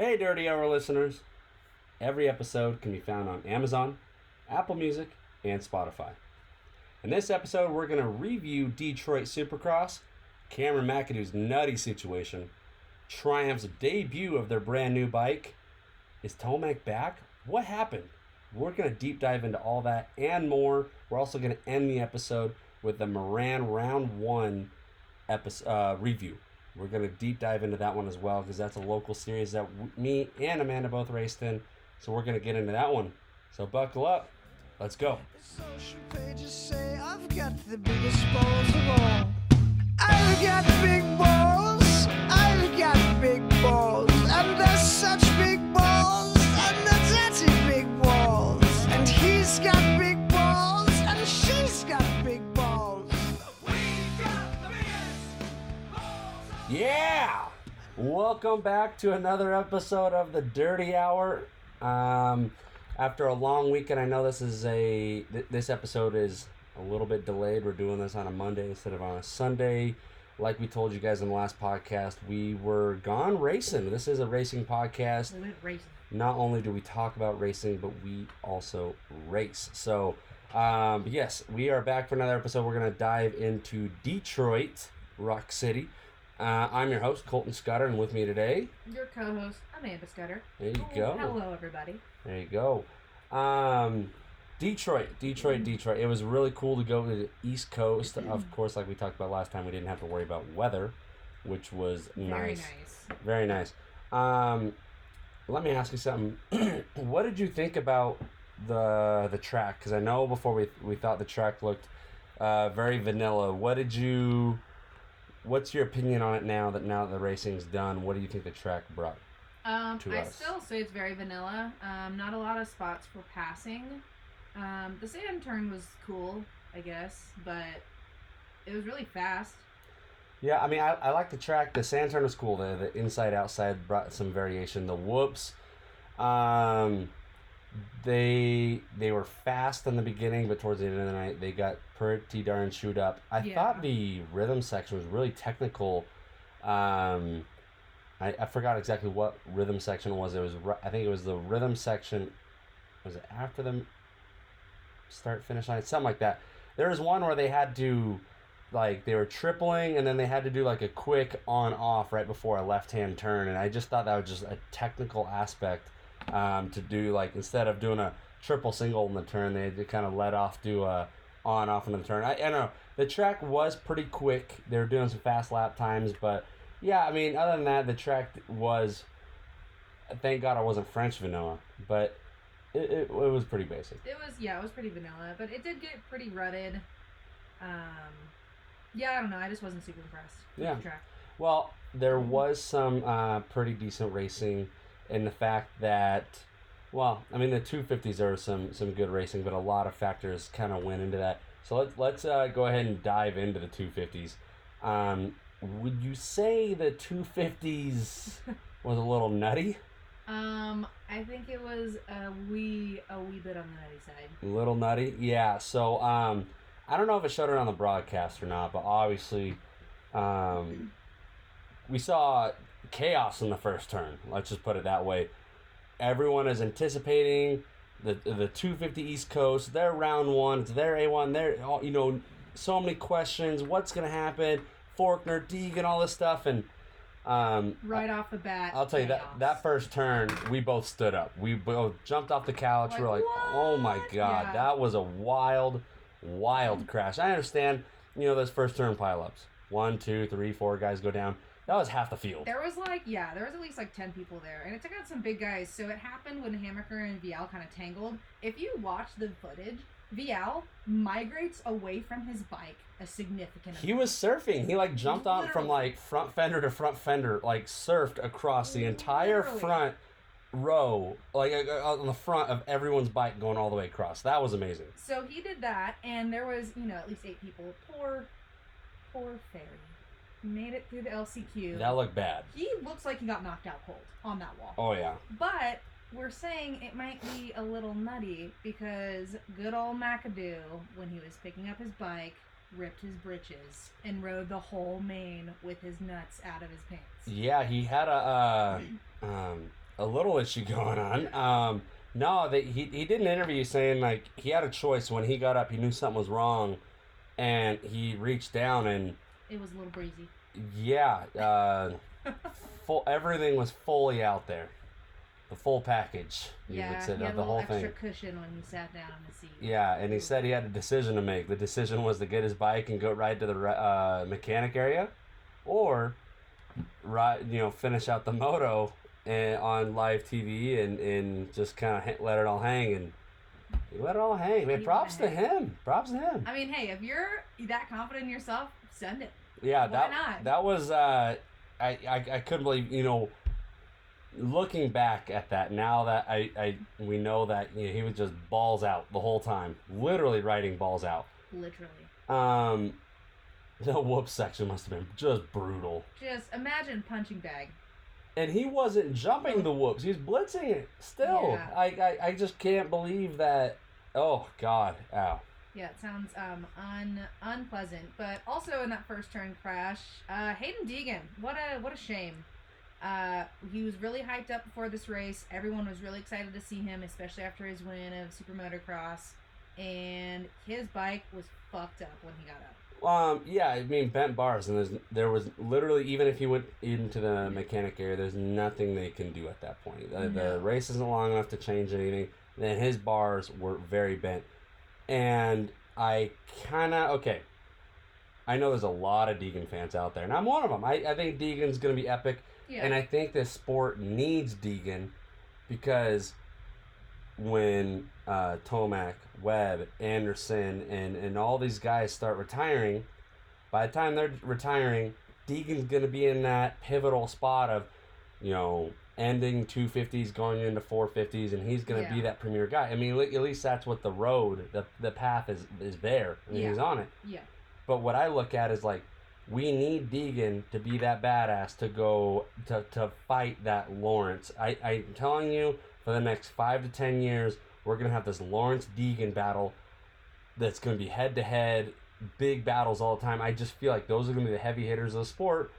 Hey, Dirty Hour listeners. Every episode can be found on Amazon, Apple Music, and Spotify. In this episode, we're going to review Detroit Supercross, Cameron McAdoo's nutty situation, Triumph's debut of their brand new bike. Is Tomac back? What happened? We're going to deep dive into all that and more. We're also going to end the episode with the Moran Round 1 episode, uh, review. We're going to deep dive into that one as well because that's a local series that w- me and Amanda both raced in. So we're going to get into that one. So buckle up. Let's go. I've got big balls. And they're such big balls. Yeah! Welcome back to another episode of the Dirty Hour. Um, after a long weekend, I know this is a th- this episode is a little bit delayed. We're doing this on a Monday instead of on a Sunday. Like we told you guys in the last podcast, we were gone racing. This is a racing podcast. We went racing. Not only do we talk about racing, but we also race. So, um, yes, we are back for another episode. We're gonna dive into Detroit, Rock City. Uh, I'm your host, Colton Scudder, and with me today, Your co-host Amanda Scudder. there you Oh, go. Hello, everybody. There you go. Um, Detroit, Detroit, Detroit. It was really cool to go to the East Coast. Of course, like we talked about last time, we didn't have to worry about weather, which was Very nice. nice. Very nice. Um, let me ask you something. what did you think about the the track? Because I know before we we thought the track looked uh, very vanilla. What did you? What's your opinion on it now that now that the racing's done? What do you think the track brought? Um, To I us. still say it's very vanilla. Um, not a lot of spots for passing. Um, the sand turn was cool, I guess, but it was really fast. Yeah, I mean, I, I like the track. The sand turn was cool. The the inside outside brought some variation. The whoops, um, they they were fast in the beginning, but towards the end of the night, they got pretty darn chewed up. I Yeah. thought the rhythm section was really technical. Um, I, I forgot exactly what rhythm section was. It was I think it was the rhythm section. Was it after the start finish line? Something like that. There was one where they had to like they were tripling and then they had to do like a quick on off right before a left hand turn and i just thought that was just a technical aspect um, to do like instead of doing a triple single in the turn they had to kind of let off do a on off in the turn I, I don't know the track was pretty quick they were doing some fast lap times but yeah i mean other than that the track was thank god i wasn't french vanilla but it, it, it was pretty basic It was yeah, it was pretty vanilla, but it did get pretty rutted. Um, yeah, I don't know. I just wasn't super impressed. with Yeah. the track. Well, there was some uh, pretty decent racing in the fact that, well, I mean the 250s are some some good racing, but a lot of factors kind of went into that. So let's let's uh, go ahead and dive into the 250s. Um, would you say the 250s was a little nutty? Um, I think it was a wee a wee bit on the nutty side. A little nutty, yeah. So um, I don't know if it showed it on the broadcast or not, but obviously, um, we saw chaos in the first turn. Let's just put it that way. Everyone is anticipating the the 250 East Coast. They're round one. It's their A1. They're all you know. So many questions. What's gonna happen? Forkner, Deegan, all this stuff, and um, Right off the bat. I'll tell you that that first turn, we both stood up. We both jumped off the couch. we we're like, Like, "Oh my god, Yeah. that was a wild, wild crash." I understand, you know, those first turn pileups. One, two, three, four guys go down. That was half the field. There was like, yeah, there was at least like 10 people there. And it took out some big guys. So it happened when Hammaker and Vialle kind of tangled. If you watch the footage, Vialle migrates away from his bike a significant He was surfing. He like jumped on from like front fender to front fender, like surfed across the entire Literally. front row, like uh, uh, on the front of everyone's bike going all the way across. That was amazing. So he did that, and there was, you know, at least eight people. Poor, poor Ferry. Made it through the LCQ. That looked bad. he looks like he got knocked out cold on that wall. Oh yeah. But we're saying it might be a little nutty because good old McAdoo, when he was picking up his bike, ripped his britches and rode the whole main with his nuts out of his pants. Yeah, he had a uh, um, little issue going on. Um, no, they, he he did an interview saying like he had a choice when he got up. He knew something was wrong, and he reached down and It was a little breezy. Yeah, uh, full everything was fully out there, the full package. You yeah, would say he had a the little whole extra thing. cushion when he sat down in the seat. Yeah, and he said he had a decision to make. The decision was to get his bike and go ride to the uh, mechanic area, or ride, you know, finish out the moto and, on live TV and, and just kind of let it all hang. And he let it all hang. Man, He props to hang. him. Props to him. I mean, hey, if you're that confident in yourself, send it. Yeah, Why that not? that was uh, I, I I couldn't believe you know. Looking back at that now that I, I we know that you know, he was just balls out the whole time, literally writing balls out. Literally. Um, the whoop section must have been just brutal. Just imagine punching bag. And he wasn't jumping the whoops; he was blitzing it. Still, Yeah. I, I I just can't believe that. Oh God, ow. Yeah, it sounds um un unpleasant. But also in that first turn crash, uh, Haiden Deegan, what a what a shame. Uh, he was really hyped up before this race. Everyone was really excited to see him, especially after his win of Super Motocross. And his bike was fucked up when he got up. Um, yeah, I mean bent bars, and there's there was literally even if he went into the mechanic area, there's nothing they can do at that point. The, No. the race isn't long enough to change anything. Then his bars were very bent, and I kind of okay. I know there's a lot of Deegan fans out there, and I'm one of them. I, I think Deegan's gonna be epic. Yeah. And I think this sport needs Deegan because when uh, Tomac, Webb, Anderson, and, and all these guys start retiring, by the time they're retiring, Deegan's going to be in that pivotal spot of, you know, ending 250s, going into 450s, and he's going to be that premier guy. I mean, at least that's what the road, the, the path is, is there, and Yeah. he's on it. yeah. But what I look at is like, we need Deegan to be that badass to go to, to fight that Lawrence. I, I'm telling you, for the next five to ten years, we're gonna have this Lawrence Deegan battle that's gonna be head to head, big battles all the time. I just feel like those are gonna be the heavy hitters of the sport.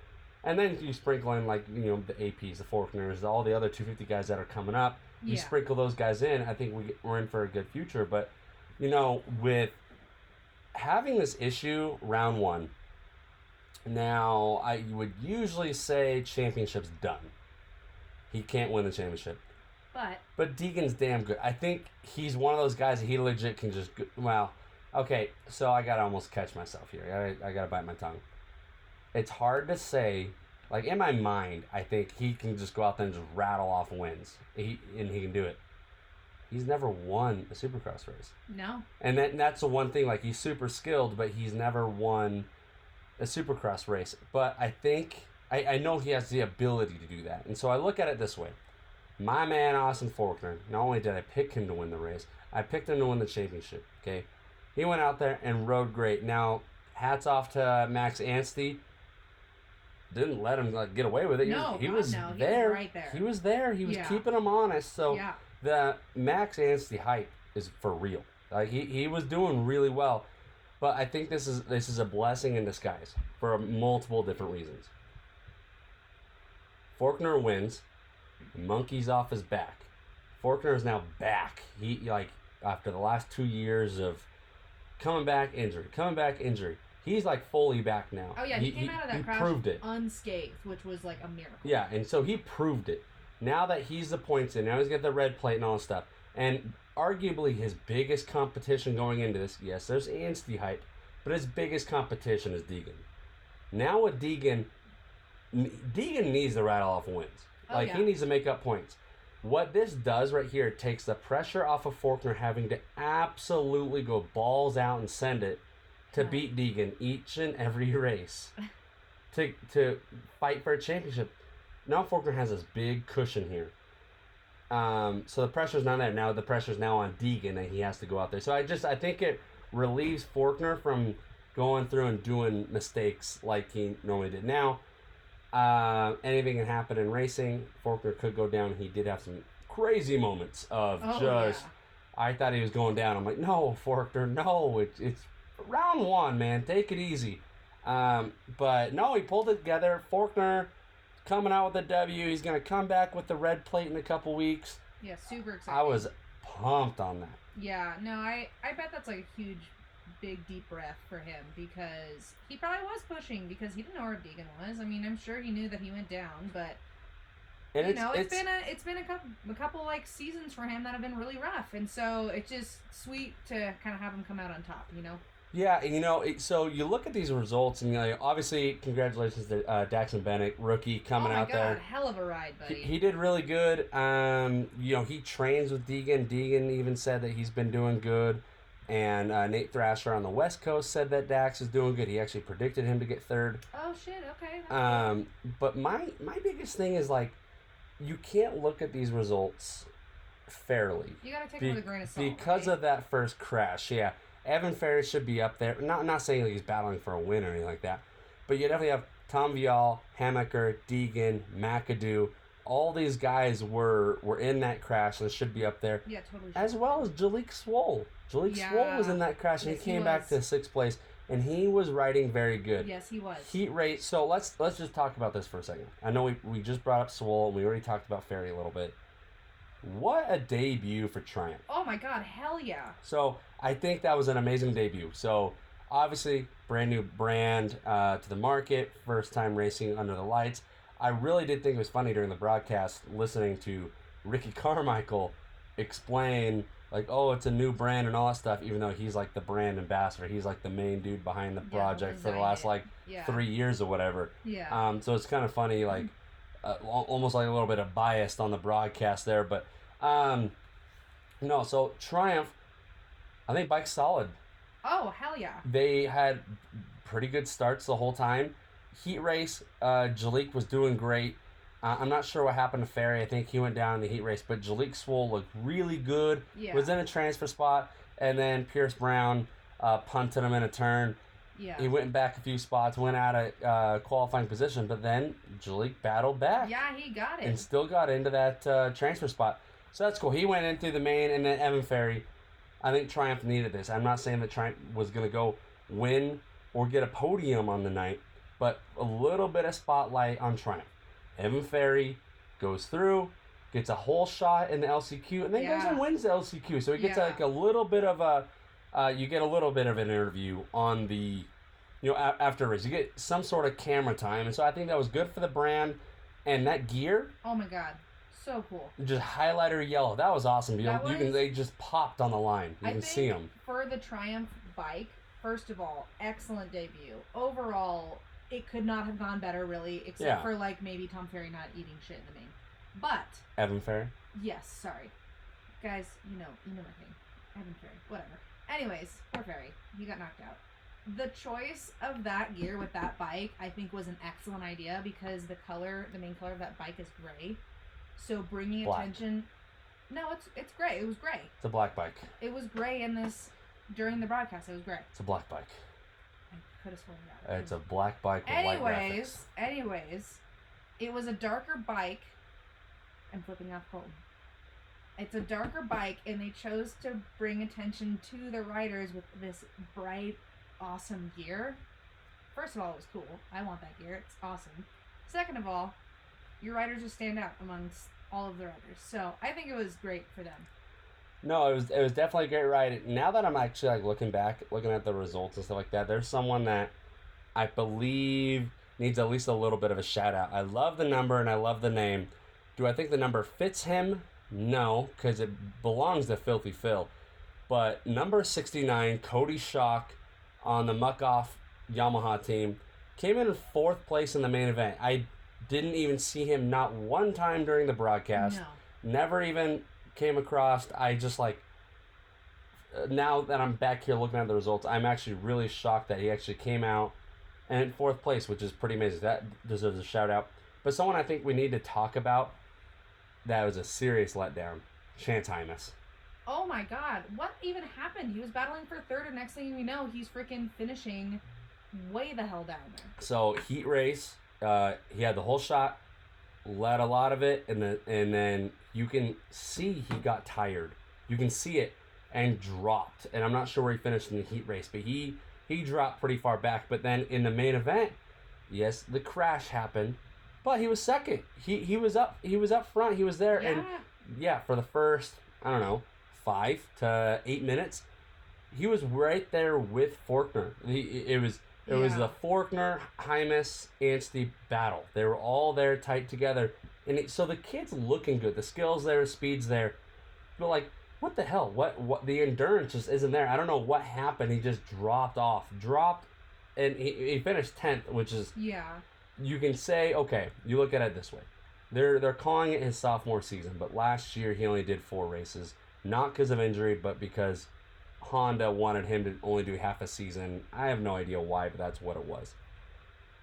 And then you sprinkle in like you know the APs, the Forkners, all the other 250 guys that are coming up. You Yeah. sprinkle those guys in, I think we, we're in for a good future. But you know, with having this issue round one, now I would usually say championship's done. He can't win the championship, But but Deegan's damn good. I think he's one of those guys that he legit can just. Well, okay, so I gotta almost catch myself here. I, I gotta bite my tongue. It's hard to say. Like in my mind, I think he can just go out there and just rattle off wins. He and he can do it. He's never won a Supercross race. no. And that, and that's the one thing. Like he's super skilled, but he's never won a Supercross race. But I think I, I know he has the ability to do that. And so I look at it this way: my man Austin Forkner. Not only did I pick him to win the race, I picked him to win the championship. Okay, he went out there and rode great. Now, hats off to Max Anstey. Didn't let him like get away with it. He No, was, he God, was no. He was there. right there. He was there. He was Yeah. keeping him honest. So yeah. the Max Anstey hype is for real. Like he, he was doing really well, but I think this is this is a blessing in disguise for multiple different reasons. Forkner wins, monkey's off his back. Forkner is now back. He like after the last two years of coming back injury, coming back injury. He's like fully back now. Oh yeah, he, came out of that he crash proved it. unscathed, which was like a miracle. Yeah, and so he proved it. Now that he's the points in, now he's got the red plate and all this stuff. And arguably his biggest competition going into this, yes, there's Anstey hype, but his biggest competition is Deegan. Now with Deegan, Deegan needs to rattle off wins. Oh, like he needs to make up points. What this does right here takes the pressure off of Forkner having to absolutely go balls out and send it to beat Deegan each and every race to to fight for a championship. Now Forkner has this big cushion here. Um, so the pressure's not there. Now the pressure's now on Deegan and he has to go out there. So I just I think it relieves Forkner from going through and doing mistakes like he normally did. Now, uh, anything can happen in racing. Forkner could go down. He did have some crazy moments of Oh just yeah. I thought he was going down. I'm like, no, Forkner, no. It, it's round one, man. Take it easy. Um, but no, he pulled it together. Forkner coming out with a W. He's gonna come back with the red plate in a couple weeks. Yeah, super excited. I was pumped on that. Yeah, no, I I bet that's like a huge, big deep breath for him because he probably was pushing because he didn't know where Deegan was. I mean, I'm sure he knew that he went down, but And you it's, know, it's it's been a it's been a couple a couple like seasons for him that have been really rough, and so it's just sweet to kind of have him come out on top. You know. Yeah, you know, it, so you look at these results, and you know, obviously, congratulations to uh, Daxton Bennett, rookie coming oh my out god, there. hell of a ride, He, buddy. he did really good. Um, you know, he trains with Deegan. Deegan even said that he's been doing good. And uh, Nate Thrasher on the West Coast said that Dax is doing good. He actually predicted him to get third. oh shit, okay. Um, but my my biggest thing is like, you can't look at these results fairly you gotta take be- it with a grain of salt. because right? of that first crash. Yeah, Evan Ferry should be up there. Not not saying that he's battling for a win or anything like that, but you definitely have Tom Vialle, Hammaker, Deegan, McAdoo. All these guys were were in that crash and should be up there, yeah, totally. as well as Jalek Swoll. Jalek Swoll was in that crash and Yes, he he came back to sixth place, and he was riding very good. Yes, he was. Heat rate. So let's let's just talk about this for a second. I know we, we just brought up Swoll and we already talked about Ferry a little bit. What a debut for Triumph. oh my god, hell yeah. So I think that was an amazing debut. So obviously, brand new brand uh, to the market, first time racing under the lights. I really did think it was funny during the broadcast listening to Ricky Carmichael explain like, oh, it's a new brand and all that stuff. Even though he's like the brand ambassador, he's like the main dude behind the Yeah, project for the last like Yeah. three years or whatever. Yeah. Um, so it's kind of funny, like uh, almost like a little bit of biased on the broadcast there, but um, no. So Triumph, I think bike's solid. oh hell yeah. They had pretty good starts the whole time. Heat race, uh, Jalek was doing great. Uh, I'm not sure what happened to Ferry. I think he went down in the heat race, but Jalek Swoll looked really good. Yeah. Was in a transfer spot, and then Pierce Brown uh, punted him in a turn. Yeah. He went back a few spots, went out of uh, qualifying position, but then Jalek battled back Yeah, he got it. and still got into that uh, transfer spot. So that's cool. He went into the main, and then Evan Ferry. I think Triumph needed this. I'm not saying that Triumph was going to go win or get a podium on the night, but a little bit of spotlight on Triumph. Evan Ferry goes through, gets a whole shot in the LCQ, and then goes and wins the LCQ. So he gets Yeah. like a little bit of a, uh, you get a little bit of an interview on the, you know, a- after a race. You get some sort of camera time, and so I think that was good for the brand. And that gear, Oh my god. So cool. just highlighter yellow. That was awesome. You, That you can was- they just popped on the line. You I can see them. for the Triumph bike, first of all, excellent debut. Overall, it could not have gone better, really, except Yeah. for like maybe Tom Ferry not eating shit in the main. But Evan Ferry. yes, sorry, guys, you know, you know my thing. Evan Ferry, whatever. Anyways, poor Ferry, he got knocked out. The choice of that gear with that bike, I think, was an excellent idea because the color, the main color of that bike is gray. So bringing Black. attention. No, it's it's gray. It was gray. It's a black bike. It was gray in this during the broadcast. It was gray. It's a black bike. I could have sworn that. It's a black bike with white anyways, anyways, it was a darker bike. I'm flipping off Colton. It's a darker bike, and they chose to bring attention to the riders with this bright, awesome gear. First of all, it was cool. I want that gear. It's awesome. Second of all, your riders just stand out amongst all of the riders. So I think it was great for them. No, it was it was definitely a great ride. Now that I'm actually like looking back, looking at the results and stuff like that, there's someone that I believe needs at least a little bit of a shout out. I love the number and I love the name. Do I think the number fits him? No, because it belongs to Filthy Phil. But number 69, Cody Schock on the Muc-Off Yamaha team, came in fourth place in the main event. I didn't even see him not one time during the broadcast No. never even came across i just like uh, now that i'm back here looking at the results i'm actually really shocked that he actually came out and in fourth place which is pretty amazing that deserves a shout out but someone i think we need to talk about that was a serious letdown chance Hymas. Oh my god, what even happened? He was battling for third, and next thing we know, he's freaking finishing way the hell down there. so heat race uh, he had the whole shot led a lot of it and, the, and then you can see he got tired you can see it and dropped and i'm not sure where he finished in the heat race but he he dropped pretty far back but then in the main event yes the crash happened but he was second. He he was up. He was up front. He was there, Yeah. and yeah, for the first I don't know five to eight minutes, he was right there with Forkner. He, it was it was the Forkner, Hymas, Anstey battle. They were all there tight together, and it, so the kid's looking good. The skills there, speeds there, but like. What the hell? What what the endurance just isn't there. I don't know what happened. He just dropped off. Dropped and he, he finished tenth, which is Yeah. you can say, okay, you look at it this way. They're they're calling it his sophomore season, but last year he only did four races, not because of injury, but because Honda wanted him to only do half a season. I have no idea why, but that's what it was.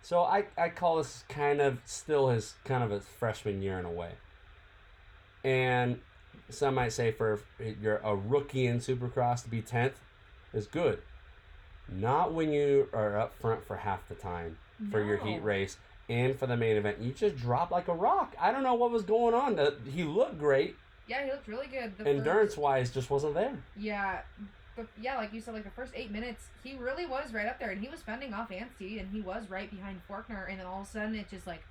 So I, I call this kind of still his kind of a freshman year in a way. And some might say for you're a rookie in Supercross to be tenth is good. Not when you are up front for half the time for your heat race and for the main event. You just dropped like a rock. I don't know what was going on. He looked great. Yeah, he looked really good. The Endurance first- wise, just wasn't there. Yeah, but yeah, like you said, like the first eight minutes, he really was right up there, and he was fending off Anstey, and he was right behind Forkner, and then all of a sudden it just like,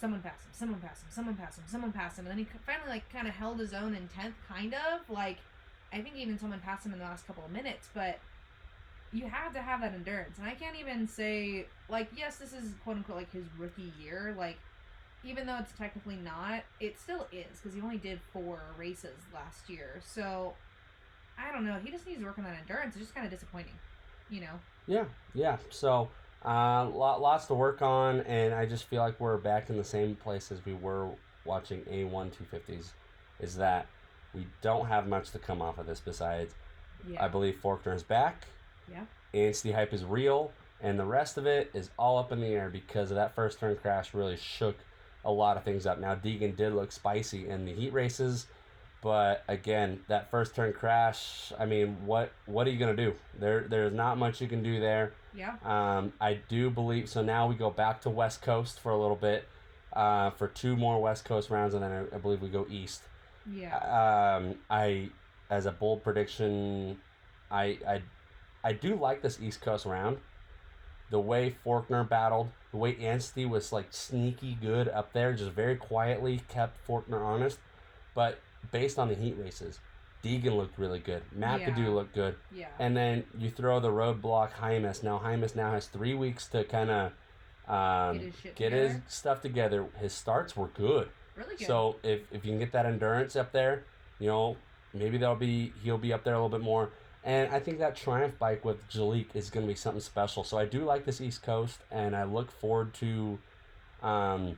someone passed him, someone passed him, someone passed him, someone passed him, and then he finally like kind of held his own in tenth, kind of like, I think even someone passed him in the last couple of minutes, but you have to have that endurance, and I can't even say like, yes, this is quote unquote like his rookie year, like. Even though it's technically not, it still is because he only did four races last year. So I don't know. He just needs to work on that endurance. It's just kind of disappointing, you know. Yeah, yeah. So, uh, lot, lots to work on, and I just feel like we're back in the same place as we were watching A1 250s. Is that we don't have much to come off of this besides Yeah. I believe Forkner is back. Yeah. Anstey hype is real, and the rest of it is all up in the air because of that first turn crash really shook a lot of things up. Now Deegan did look spicy in the heat races, but again, that first turn crash. I mean, what what are you gonna do? There there's not much you can do there. yeah. Um, I do believe so. Now we go back to West Coast for a little bit, uh, for two more West Coast rounds, and then I, I believe we go East. Yeah. Um, I, as a bold prediction, I, I, I do like this East Coast round. The way Forkner battled, the way Anstey was like sneaky good up there, just very quietly kept Forkner honest. But based on the heat races, Deegan looked really good. McAdoo Yeah. looked good. Yeah. And then you throw the roadblock Hymas. Now Hymas now has three weeks to kind of um, Get his get his stuff together. His starts were good. really good. So if, if you can get that endurance up there, you know, maybe that'll be he'll be up there a little bit more. And I think that Triumph bike with Jalek is going to be something special. So I do like this East Coast, and I look forward to, um,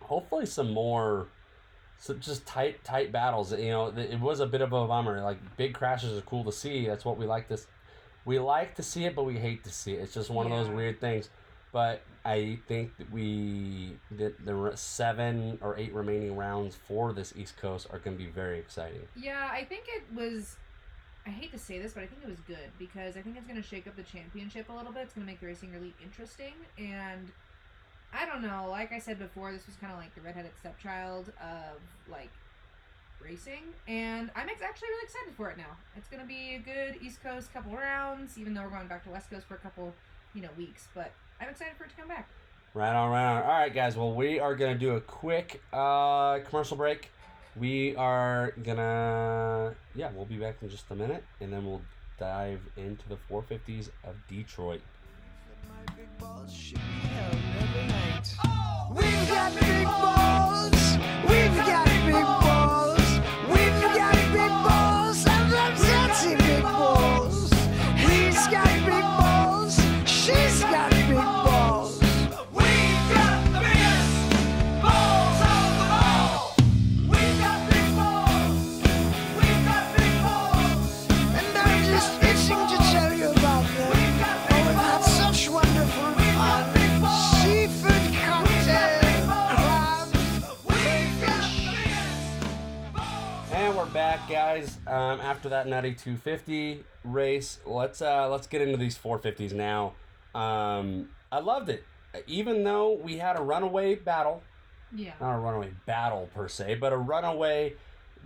hopefully some more, so just tight tight battles. You know, it was a bit of a bummer. Like big crashes are cool to see. That's what we like to, we like to see it, but we hate to see it. It's just one of those weird things. But I think that we that the seven or eight remaining rounds for this East Coast are going to be very exciting. yeah, I think it was. I hate to say this, but I think it was good because I think it's going to shake up the championship a little bit. It's going to make the racing really interesting. And I don't know. Like I said before, this was kind of like the redheaded stepchild of like racing, and I'm ex- actually really excited for it now. It's going to be a good East Coast couple rounds, even though we're going back to West Coast for a couple, you know, weeks. But I'm excited for it to come back. Right on, right on. All right, guys. Well, we are gonna do a quick uh, commercial break. We are gonna, yeah, we'll be back in just a minute, and then we'll dive into the 450s of Detroit. Um, after that nutty 250 race, let's uh, let's get into these 450s now. Um, I loved it, even though we had a runaway battle. Yeah. Not a runaway battle per se, but a runaway.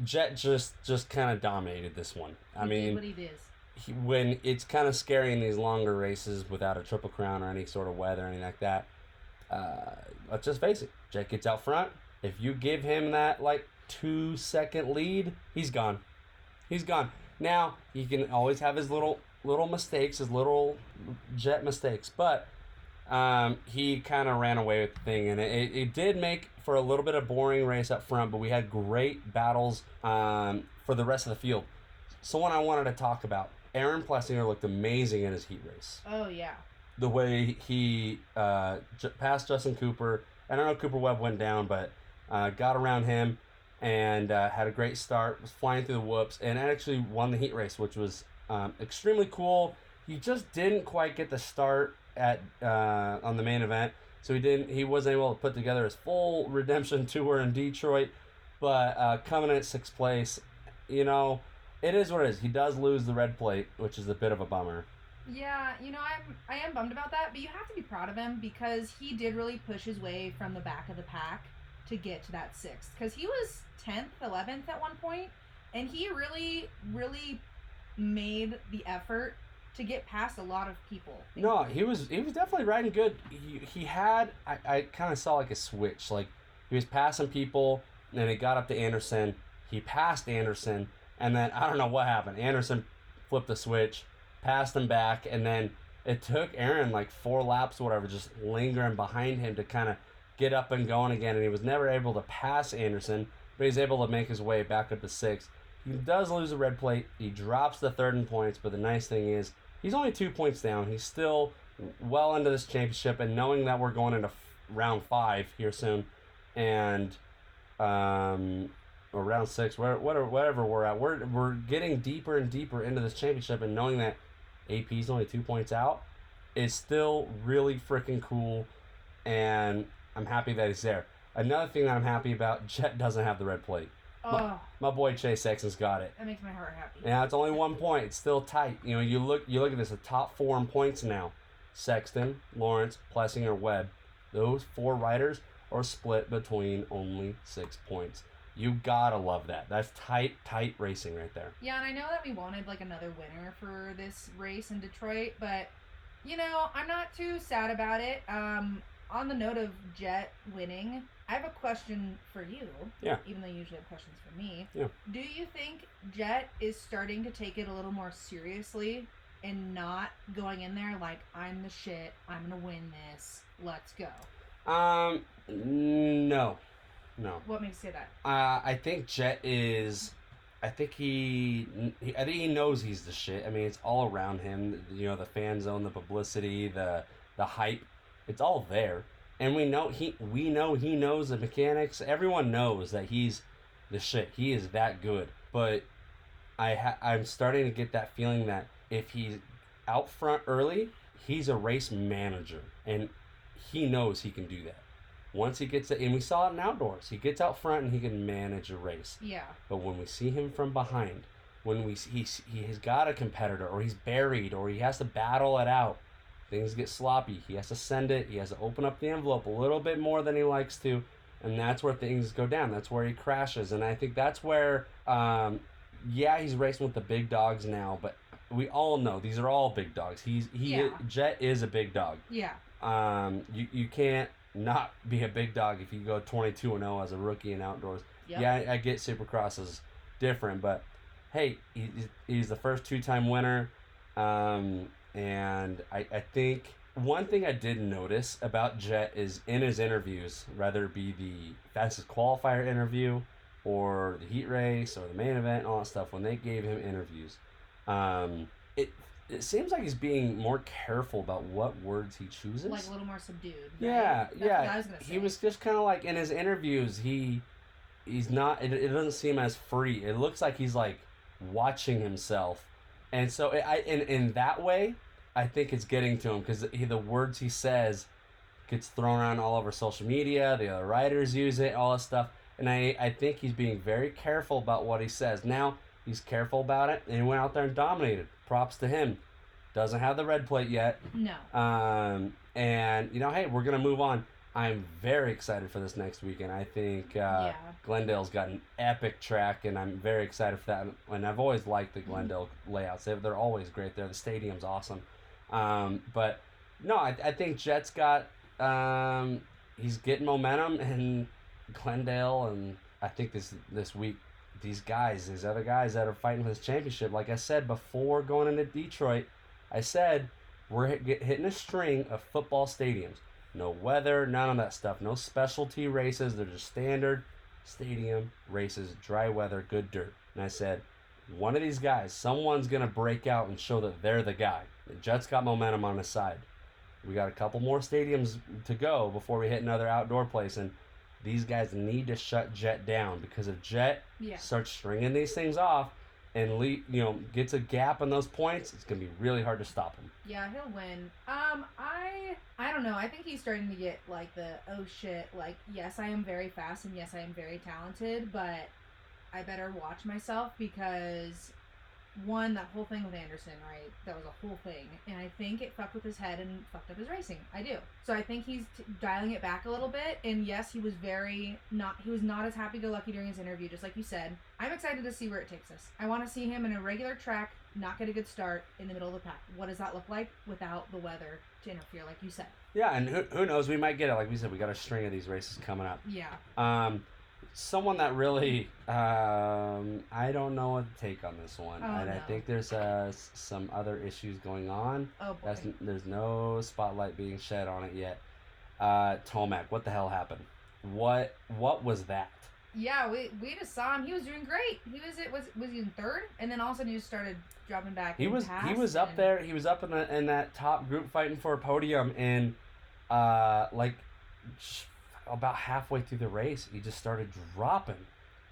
Jett just just kind of dominated this one. I He mean, what he did. he, when it's kind of scary in these longer races without a triple crown or any sort of weather or anything like that. uh, let's just face it, Jett gets out front. If you give him that like two second lead, he's gone. He's gone. Now he can always have his little little mistakes, his little Jett mistakes, but um, he kind of ran away with the thing, and it, it did make for a little bit of boring race up front, but we had great battles um, for the rest of the field. Someone I wanted to talk about, Aaron Plessinger looked amazing in his heat race. Oh yeah. The way he uh, j- passed Justin Cooper, I don't know if Cooper Webb went down, but uh, got around him and uh, had a great start, was flying through the whoops, and actually won the heat race, which was um, extremely cool. He just didn't quite get the start at uh, on the main event, so he didn't. He wasn't able to put together his full redemption tour in Detroit. But uh, coming in at sixth place, you know, it is what it is. He does lose the red plate, which is a bit of a bummer. Yeah, you know, I'm I am bummed about that, but you have to be proud of him because he did really push his way from the back of the pack to get to that sixth. Because he was tenth, eleventh at one point, and he really, really made the effort to get past a lot of people. No, he was he was definitely riding good. He, he had I, I kind of saw like a switch. Like he was passing people, and he got up to Anderson. He passed Anderson, and then I don't know what happened. Anderson flipped the switch, passed him back, and then it took Aaron like four laps, or whatever, just lingering behind him to kind of get up and going again. And he was never able to pass Anderson, but he's able to make his way back up to sixth. He does lose the red plate. He drops the third in points, but the nice thing is he's only two points down. He's still well into this championship, and knowing that we're going into round five here soon, and um, or round six, whatever whatever we're at, we're we're getting deeper and deeper into this championship, and knowing that AP's only two points out is still really freaking cool, and I'm happy that he's there. Another thing that I'm happy about, Jett doesn't have the red plate. Oh, My boy Chase Sexton's got it. that makes my heart happy. Yeah, it's only one point. It's still tight. You know, you look you look at this, the top four in points now. Sexton, Lawrence, Plessinger, Webb. Those four riders are split between only six points. You gotta love that. That's tight, tight racing right there. Yeah, and I know that we wanted like another winner for this race in Detroit, but you know, I'm not too sad about it. Um, on the note of Jett winning, I have a question for you. Yeah. Even though you usually have questions for me. Yeah. Do you think Jett is starting to take it a little more seriously and not going in there like I'm the shit, I'm gonna win this, let's go. Um, no, no. What makes you say that? Uh, I think Jett is. I think he, he. I think he knows he's the shit. I mean, it's all around him. You know, the fan zone, the publicity, the the hype. It's all there, and we know he. We know he knows the mechanics. Everyone knows that he's the shit. He is that good. But I ha- I'm starting to get that feeling that if he's out front early, he's a race manager, and he knows he can do that. Once he gets it, and we saw it in outdoors, he gets out front and he can manage a race. Yeah. But when we see him from behind, when we see, he he has got a competitor, or he's buried, or he has to battle it out, things get sloppy. He has to send it. He has to open up the envelope a little bit more than he likes to, and that's where things go down. That's where he crashes, and I think that's where, um, yeah, he's racing with the big dogs now, but we all know these are all big dogs. He's he Yeah. Jett is a big dog. Yeah. Um, you you can't not be a big dog if you go 22 and 0 as a rookie in outdoors. Yep. Yeah, I, I get Supercross is different, but hey, he, he's the first two-time winner, um, and I, I think one thing I did notice about Jett is in his interviews, whether it be the fastest qualifier interview or the heat race or the main event and all that stuff, when they gave him interviews, um, it it seems like he's being more careful about what words he chooses. Like a little more subdued. right? Yeah, That's yeah. Was. He was just kind of like in his interviews. He he's not. It, it doesn't seem as free. It looks like he's like watching himself, and so I in in that way, I think it's getting to him because the words he says gets thrown around all over social media. The other writers use it, all this stuff, and I I think he's being very careful about what he says. Now he's careful about it, and he went out there and dominated. Props to him. Doesn't have the red plate yet. No. Um, and you know, hey, we're gonna move on. I'm very excited for this next weekend. I think uh, yeah. Glendale's got an epic track, and I'm very excited for that. And I've always liked the Glendale layouts; They- they're always great there. The stadium's awesome. Um, but no, I, I think Jett's got um, he's getting momentum in Glendale, and I think this this week, these guys, these other guys that are fighting for this championship, like I said before going into Detroit, I said we're hit, get, hitting a string of football stadiums. No weather, none of that stuff. No specialty races. They're just standard stadium races, dry weather, good dirt. And I said, one of these guys, someone's gonna break out and show that they're the guy. The Jett's got momentum on his side. We got a couple more stadiums to go before we hit another outdoor place, and these guys need to shut Jett down because if Jett Yeah. starts stringing these things off and le- you know gets a gap in those points, it's gonna be really hard to stop him. Yeah, he'll win. Um, I I don't know. I think he's starting to get like the oh shit, like yes, I am very fast and yes, I am very talented, but I better watch myself because one, that whole thing with Anderson, right? That was a whole thing, and I think it fucked with his head and fucked up his racing. I do. So I think he's t- dialing it back a little bit. And yes, he was very not. He was not as happy-go-lucky during his interview, just like you said. I'm excited to see where it takes us. I want to see him in a regular track, not get a good start in the middle of the pack. What does that look like without the weather to interfere, like you said? Yeah, and who, who knows? We might get it. Like we said, we got a string of these races coming up. Yeah. Um, someone that really, um, I don't know what to take on this one, Oh, and I think there's uh, some other issues going on. Oh boy. That's there's no spotlight being shed on it yet. Uh, Tomac, what the hell happened? What what was that? Yeah, we we just saw him. He was doing great. He was it was was he in third, and then all of a sudden he just started dropping back. He was he was up and- there. He was up in the in that top group fighting for a podium, and uh, like about halfway through the race, he just started dropping,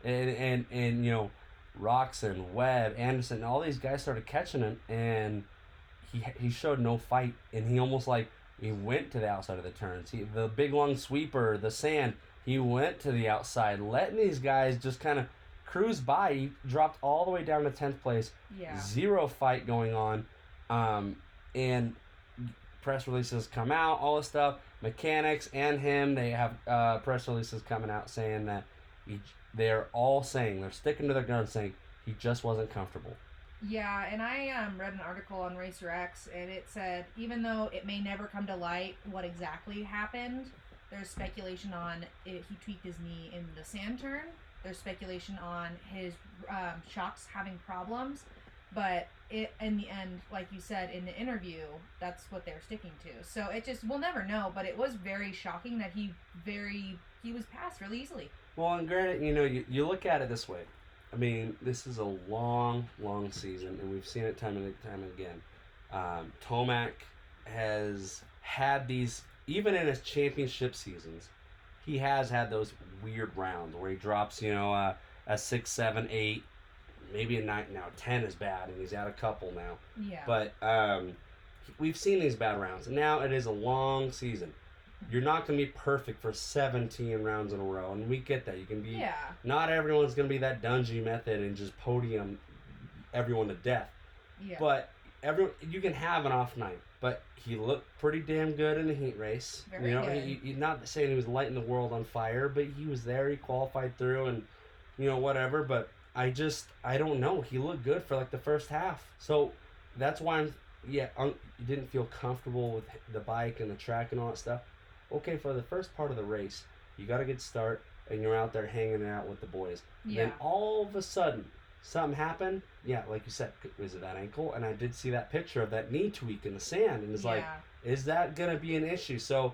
and and and you know, Roczen, Webb, Anderson, all these guys started catching him, and he he showed no fight, and he almost like he went to the outside of the turns. He the big long sweeper, the sand. He went to the outside, letting these guys just kind of cruise by. He dropped all the way down to tenth place Yeah. zero fight going on um, and press releases come out all this stuff. Mechanics and him they have uh, press releases coming out saying that he, they're all saying they're sticking to their guns saying he just wasn't comfortable. Yeah, and I um, read an article on Racer X, and it said even though it may never come to light what exactly happened, there's speculation on it, he tweaked his knee in the sand turn. There's speculation on his um, shocks having problems, but it in the end, like you said in the interview, that's what they're sticking to. So it just we'll never know. But it was very shocking that he very he was passed really easily. well and granted you know you, you look at it this way i mean this is a long long season and we've seen it time and time again um, tomac has had these even in his championship seasons he has had those weird rounds where he drops you know a six seven eight maybe a nine now ten is bad and he's had a couple now Yeah. but um, we've seen these bad rounds and now it is a long season you're not going to be perfect for 17 rounds in a row and we get that you can be yeah. not everyone's going to be that Dungey method and just podium everyone to death Yeah. but every you can have an off night. But he looked pretty damn good in the heat race. Very you know, good. He, he, not saying he was lighting the world on fire, but he was there. He qualified through, and you know whatever. But I just I don't know. He looked good for like the first half, so that's why I'm yeah. Un, didn't feel comfortable with the bike and the track and all that stuff. Okay, for the first part of the race, you got a good start, and you're out there hanging out with the boys. yeah. Then all of a sudden, something happened. Yeah, like you said, was it that ankle? And I did see that picture of that knee tweak in the sand, and it's like, is that gonna be an issue? So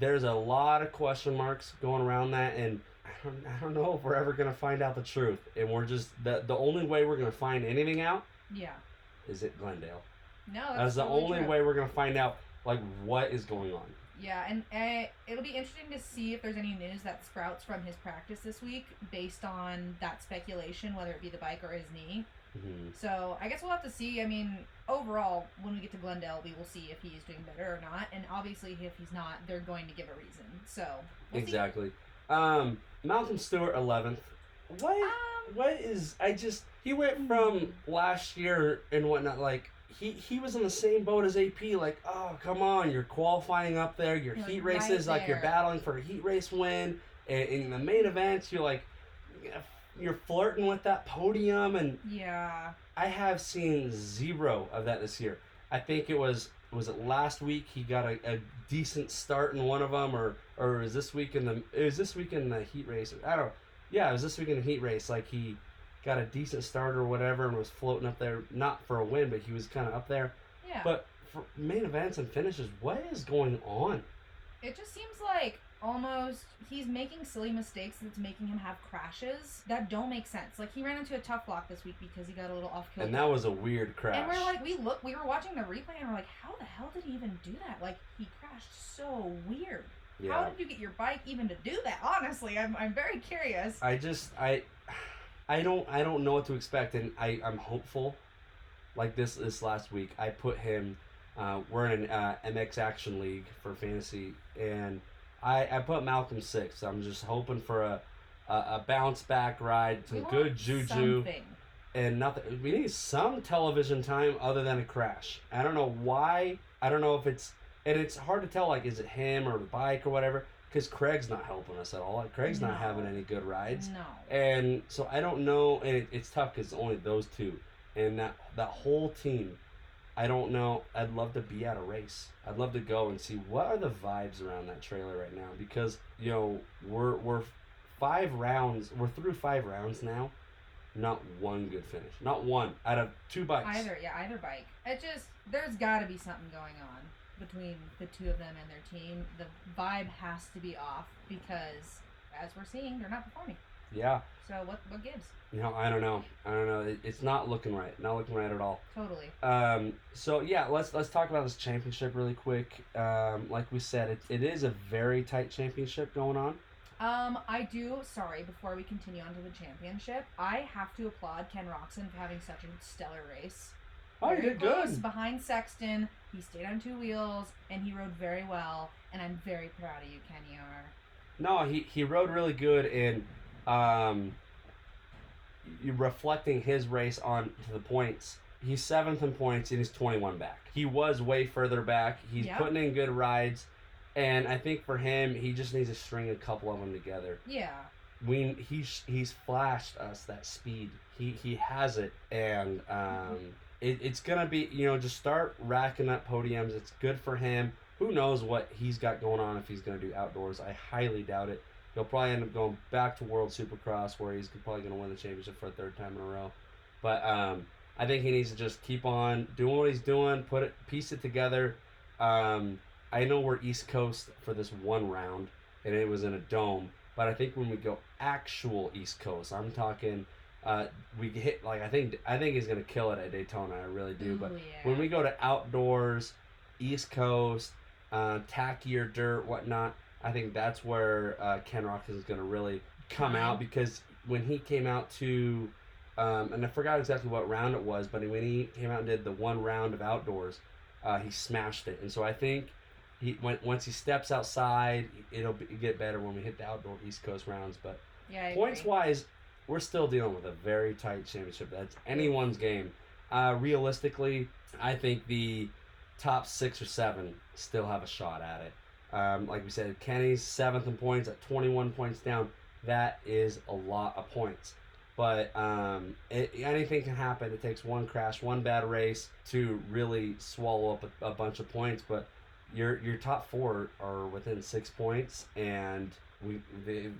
there's a lot of question marks going around that, and I don't, I don't know if we're ever gonna find out the truth. And we're just the the only way we're gonna find anything out Yeah. is at Glendale. No, that's, That's the totally only true. way we're gonna find out like what is going on. Yeah, and uh, it'll be interesting to see if there's any news that sprouts from his practice this week based on that speculation, whether it be the bike or his knee. hmm So I guess we'll have to see. I mean, overall, when we get to Glendale, we will see if he's doing better or not. And obviously, if he's not, they're going to give a reason. So we'll. Exactly. Um, Malcolm Stewart, eleventh. What? Um, what is I just he went from last year and whatnot like he he was in the same boat as AP like oh come on you're qualifying up there your heat right races like you're battling for a heat race win and in the main events you're like you're flirting with that podium and yeah. I have seen zero of that this year I think it was was it last week he got a, a decent start in one of them, or or was this week in the it was this week in the heat race? I don't. know. Yeah, it was this week in the heat race. Like he got a decent start or whatever, and was floating up there, not for a win, but he was kind of up there. Yeah. But for main events and finishes, what is going on? It just seems like almost he's making silly mistakes that's making him have crashes that don't make sense. Like he ran into a tough block this week because he got a little off kilter. And that was a weird crash. And we're like, we look, we were watching the replay, and we're like, how the hell did he even do that? Like he crashed so weird. Yeah. How did you get your bike even to do that? Honestly, I'm, I'm very curious. I just I I don't I don't know what to expect and I I'm hopeful. Like this this last week, I put him. Uh, we're in an uh, MX Action League for fantasy, and I I put Malcolm six. I'm just hoping for a a, a bounce back ride, some good juju, something. and nothing. We need some television time other than a crash. I don't know why. I don't know if it's and it's hard to tell. Like, is it him or the bike or whatever? Because Craig's not helping us at all. Like, Craig's No. not having any good rides. No. And so I don't know, and it, it's tough because it's only those two, and that that whole team. I don't know. I'd love to be at a race. I'd love to go and see what are the vibes around that trailer right now because you know we're we're five rounds. We're through five rounds now. Not one good finish. Not one out of two bikes. Either, yeah, either bike. It just there's got to be something going on between the two of them and their team. The vibe has to be off because, as we're seeing, they're not performing. Yeah. So what what gives? You know. I don't know. I don't know. It, it's not looking right. Not looking right at all. Totally. Um, so yeah, let's let's talk about this championship really quick. Um, like we said, it, it is a very tight championship going on. Um, I do. Sorry, before we continue on to the championship, I have to applaud Ken Roczen for having such a stellar race. Oh, you did good. Behind Sexton, he stayed on two wheels and he rode very well. And I'm very proud of you, Kenny are. No, he he rode really good and um, reflecting his race on to the points. He's seventh in points and he's twenty one back. He was way further back. He's Yeah. putting in good rides, and I think for him, he just needs to string a couple of them together. Yeah. we he's he's flashed us that speed. He he has it, and um, it, it's gonna be you know just start racking up podiums. It's good for him. Who knows what he's got going on if he's gonna do outdoors? I highly doubt it. He'll probably end up going back to World Supercross where he's probably gonna win the championship for a third time in a row. But um, I think he needs to just keep on doing what he's doing. Put it piece it together. Um, I know we're East Coast for this one round, and it was in a dome. But I think when we go actual East Coast, I'm talking, uh, we hit like I think I think he's gonna kill it at Daytona. I really do. but yeah. when we go to outdoors, East Coast, uh, tackier dirt, whatnot, I think that's where uh, Ken Rock is gonna really come out because when he came out to, um, and I forgot exactly what round it was, but when he came out and did the one round of outdoors, uh, he smashed it. And so I think he when, once he steps outside, it'll be, get better when we hit the outdoor East Coast rounds. But yeah, points agree. wise, we're still dealing with a very tight championship. That's anyone's game. Uh, realistically, I think the top six or seven still have a shot at it. Um, like we said, Kenny's seventh in points at 21 points down. That is a lot of points. But um, it, anything can happen. It takes one crash, one bad race to really swallow up a, a bunch of points. But your your top four are within six points, and we the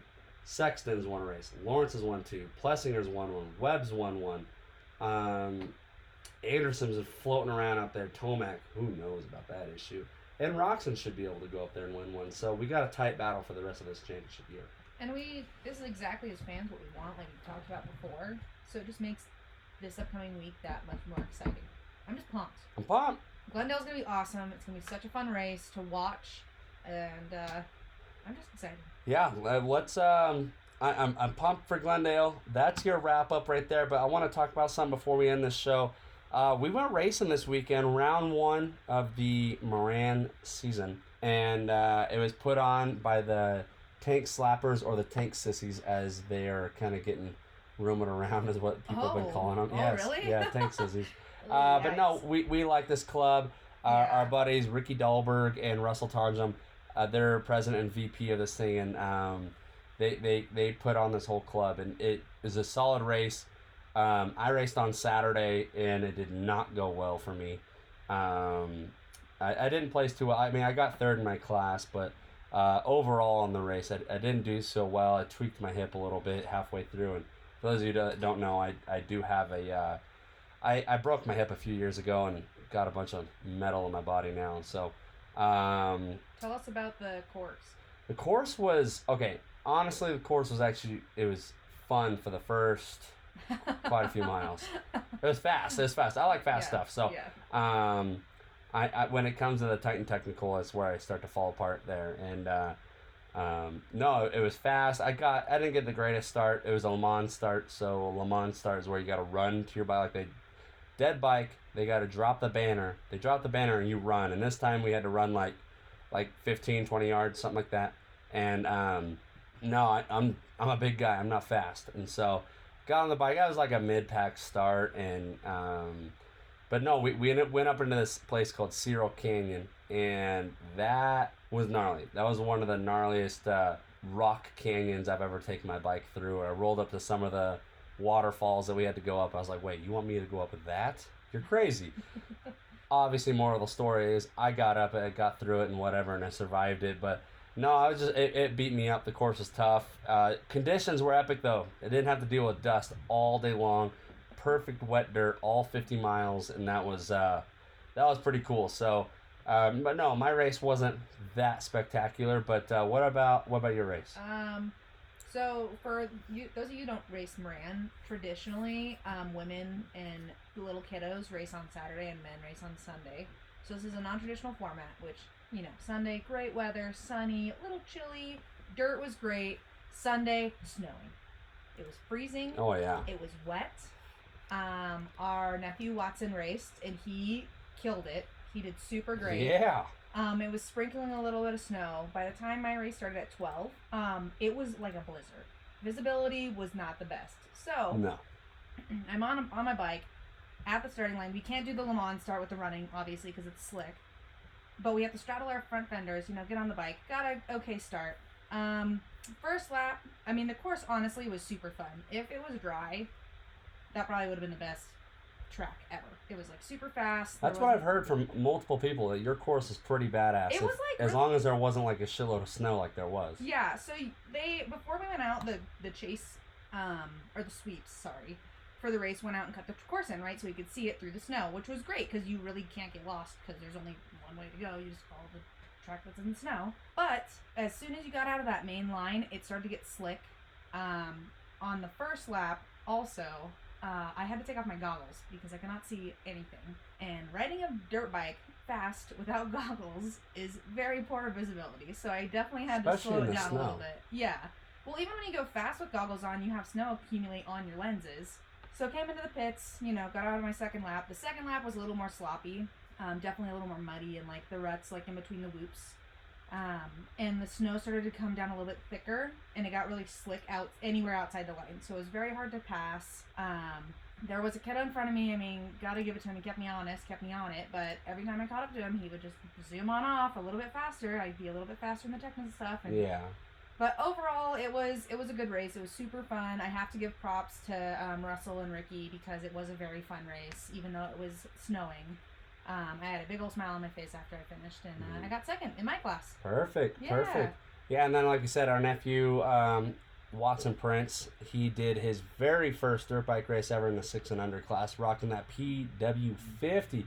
Sexton's won a race, Lawrence has won two, Plessinger's won one, Webb's won one, um, Anderson's floating around out there. Tomac, who knows about that issue? And Roczen should be able to go up there and win one. So we got a tight battle for the rest of this championship year. And we, this is exactly as fans what we want, like we talked about before. So it just makes this upcoming week that much more exciting. I'm just pumped. I'm pumped. Glendale's gonna be awesome. It's gonna be such a fun race to watch, and uh, I'm just excited. Yeah, let's. Um, I, I'm I'm pumped for Glendale. That's your wrap up right there. But I want to talk about something before we end this show. Uh, we went racing this weekend, round one of the Moran season, and uh, it was put on by the Tank Slappers or the Tank Sissies, as they are kind of getting rumored around, is what people have been Oh. calling them. Oh, yes, really? yeah, Tank Sissies. Uh, but no, we, we like this club. Our, Yeah. our buddies Ricky Dahlberg and Russell Tarjum, uh, they're president and VP of this thing, and um, they, they they put on this whole club, and it is a solid race. Um, I raced on Saturday, and it did not go well for me. Um, I, I didn't place too well. I mean, I got third in my class, but uh, overall on the race, I, I didn't do so well. I tweaked my hip a little bit halfway through, and for those of you that don't know, I, I do have a uh, I, I broke my hip a few years ago and got a bunch of metal in my body now. So um, Tell us about the course. the course was okay. Honestly, the course was actually it was fun for the first quite a few miles. It was fast. It was fast. I like fast Yeah, stuff. So yeah. um, I, I when it comes to the Titan Technical, that's where I start to fall apart there. And uh, um, no, it was fast. I got I didn't get the greatest start. It was a Le Mans start. So a Le Mans start is where you got to run to your bike. Like they dead bike. They got to drop the banner. They drop the banner and you run. And this time we had to run like like 15, 20 yards, something like that. And um, no, I, I'm I'm a big guy. I'm not fast. And so got on the bike. I was like a mid pack start and. Um, but no, we, we went up into this place called Cyril Canyon, and that was gnarly. That was one of the gnarliest uh, rock canyons I've ever taken my bike through. I rolled up to some of the waterfalls that we had to go up. I was like, wait, you want me to go up with that? You're crazy. Obviously, moral of the story is I got up, I got through it, and whatever, and I survived it. But no, I was just it, it beat me up. The course was tough. Uh, conditions were epic though. I didn't have to deal with dust all day long. Perfect wet dirt all 50 miles, and that was uh, that was pretty cool. So, um, but no, my race wasn't that spectacular. But uh, what about what about your race? Um, so for you, those of you who don't race Moran, traditionally, um, women and little kiddos race on Saturday and men race on Sunday. So this is a non-traditional format, which you know, Sunday, great weather, sunny, a little chilly, dirt was great. Sunday, snowing. It was freezing. Oh yeah, It was wet. Um, our nephew Watson raced and he killed it. He did super great. yeah. Um, it was sprinkling a little bit of snow. By the time my race started at 12, um, it was like a blizzard. Visibility was not the best. So No. I'm on on my bike at the starting line. We can't do the Le Mans start with the running, obviously, because it's slick. But we have to straddle our front fenders. You know, get on the bike. Got a okay start. Um, first lap. I mean, the course honestly was super fun. If it was dry, that probably would have been the best track ever. It was like super fast. That's what I've heard from multiple people that your course is pretty badass. It if- was, like, as really- long as there wasn't like a shitload of snow like there was. Yeah, so they before we went out, the the chase, um, or the sweeps, sorry, for the race went out and cut the course in, right, so we could see it through the snow, which was great because you really can't get lost because there's only one way to go. You just follow the track that's in the snow. But as soon as you got out of that main line, it started to get slick. Um, on the first lap, also, uh, I had to take off my goggles because I cannot see anything. And riding a dirt bike fast without goggles is very poor visibility. So I definitely had to slow it down a little bit. Yeah. Well, even when you go fast with goggles on, you have snow accumulate on your lenses. So I came into the pits, you know, got out of my second lap. The second lap was a little more sloppy, um, definitely a little more muddy and like the ruts like in between the whoops. Um, and the snow started to come down a little bit thicker, and it got really slick out anywhere outside the line. So it was very hard to pass. Um, there was a kid in front of me. I mean, gotta give it to him. He kept me honest, kept me on it. But every time I caught up to him, he would just zoom on off a little bit faster. I'd be a little bit faster in the technical stuff. And Yeah. but overall, it was it was a good race. It was super fun. I have to give props to um, Russell and Ricky because it was a very fun race, even though it was snowing. Um, I had a big old smile on my face after I finished, and uh, I got second in my class. Perfect. Yeah. Perfect. Yeah, and then like you said, our nephew um, Watson Prince, he did his very first dirt bike race ever in the six and under class, rocking that PW50.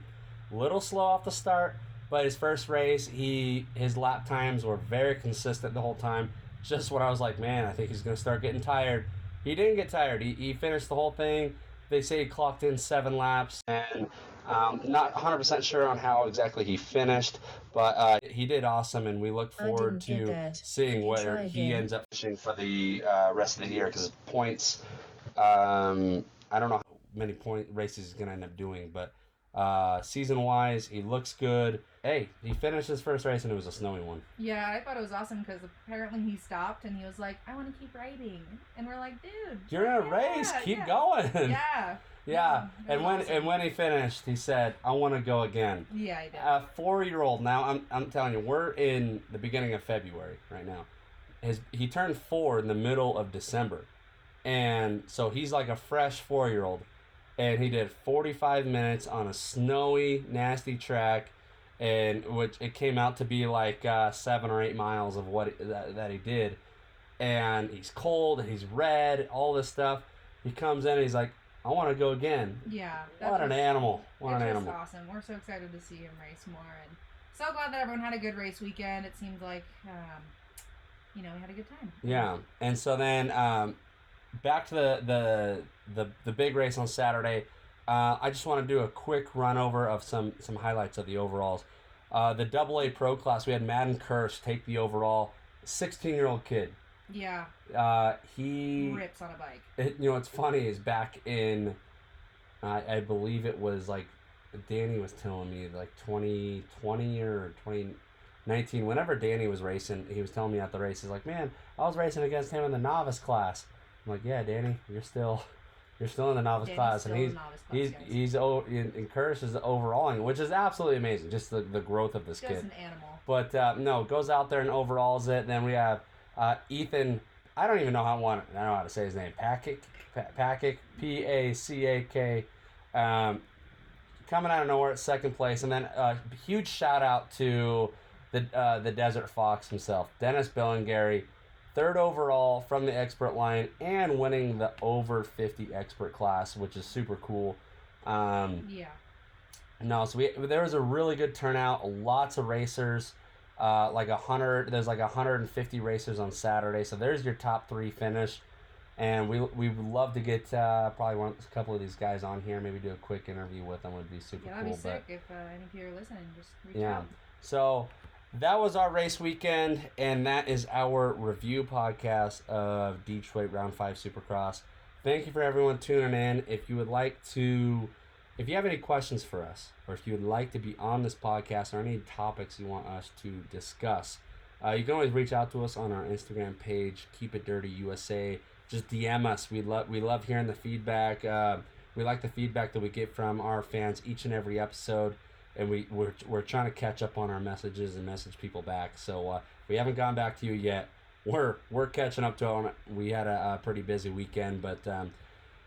Little slow off the start, but his first race, he his lap times were very consistent the whole time. Just when I was like, man, I think he's gonna start getting tired. He didn't get tired. He, he finished the whole thing. They say he clocked in seven laps, and um, not 100% sure on how exactly he finished, but uh, he did awesome, and we look forward to seeing where he ends up finishing for the uh, rest of the year because points. Um, I don't know how many point races he's gonna end up doing, but uh, season wise, he looks good. Hey, he finished his first race and it was a snowy one. Yeah, I thought it was awesome because apparently he stopped and he was like, "I want to keep riding," and we're like, "Dude, You're in a race. Keep yeah. going. Yeah, Yeah, and when and when he finished, he said, "I want to go again." yeah, I did. A four-year-old. Now I'm I'm telling you, we're in the beginning of February right now. His he turned four in the middle of December, and so he's like a fresh four-year-old, and he did 45 minutes on a snowy, nasty track, and which it came out to be like uh, seven or eight miles of what it, that, that he did, and he's cold and he's red, all this stuff. He comes in and he's like, "I want to go again." Yeah. What an animal! What an animal! awesome. We're so excited to see him race more, and so glad that everyone had a good race weekend. It seemed like, um, you know, we had a good time. Yeah, and so then um, back to the the the the big race on Saturday. Uh, I just want to do a quick run over of some some highlights of the overalls. Uh, the Double A Pro class, we had Madden Curse take the overall. Sixteen year old kid. Yeah. Uh, he Rips on a bike. it, you know what's funny is back in I I believe it was like Danny was telling me like 2020 or 2019 whenever Danny was racing he was telling me at the race he's like man I was racing against him in the novice class I'm like yeah Danny you're still you're still in the novice Danny's class still and he's novice class, he's guys. he's oh Curtis is overalling which is absolutely amazing just the, the growth of this just kid an animal. but uh, no, goes out there and overalls it. Then we have uh, Ethan. I don't even know how I want. I don't know how to say his name. Pakic, Pa- Pakic, P A C A K. Um, coming out of nowhere at second place, and then a huge shout out to the uh, the Desert Fox himself, Dennis Bellingary, third overall from the expert line, and winning the over fifty expert class, which is super cool. Um, Yeah. no, so we there was a really good turnout. Lots of racers, uh, like a hundred. There's like a hundred and fifty racers on Saturday. So there's your top three finish, and we we would love to get uh, probably one a couple of these guys on here. Maybe do a quick interview with them would be super Yeah, that'd cool. be But sick if uh, any of you are listening. Just reach Yeah. out. so that was our race weekend, and that is our review podcast of Detroit Round Five Supercross. Thank you for everyone tuning in. If you would like to, if you have any questions for us, or if you would like to be on this podcast, or any topics you want us to discuss, uh, you can always reach out to us on our Instagram page, Keep It Dirty USA. Just DM us. We love we love hearing the feedback. Uh, we like the feedback that we get from our fans each and every episode and we we're, we're trying to catch up on our messages and message people back. So uh, we haven't gone back to you yet. We're we're catching up to them. We had a, a pretty busy weekend, but um,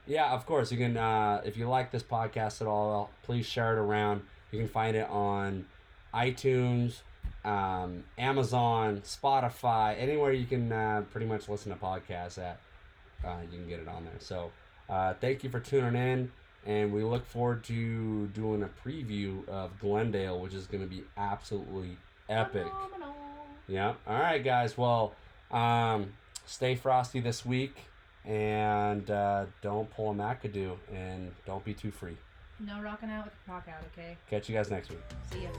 yeah, of course you can. Uh, if you like this podcast at all, please share it around. You can find it on iTunes, um, Amazon, Spotify, anywhere you can uh, pretty much listen to podcasts at. Uh, you can get it on there. So uh, thank you for tuning in and we look forward to doing a preview of Glendale, which is going to be absolutely epic. Phenomenal. Yeah. All right, guys. Well, um, stay frosty this week, and uh, don't pull a McAdoo, and don't be too free. No rocking out with the rock out, okay? Catch you guys next week. See ya.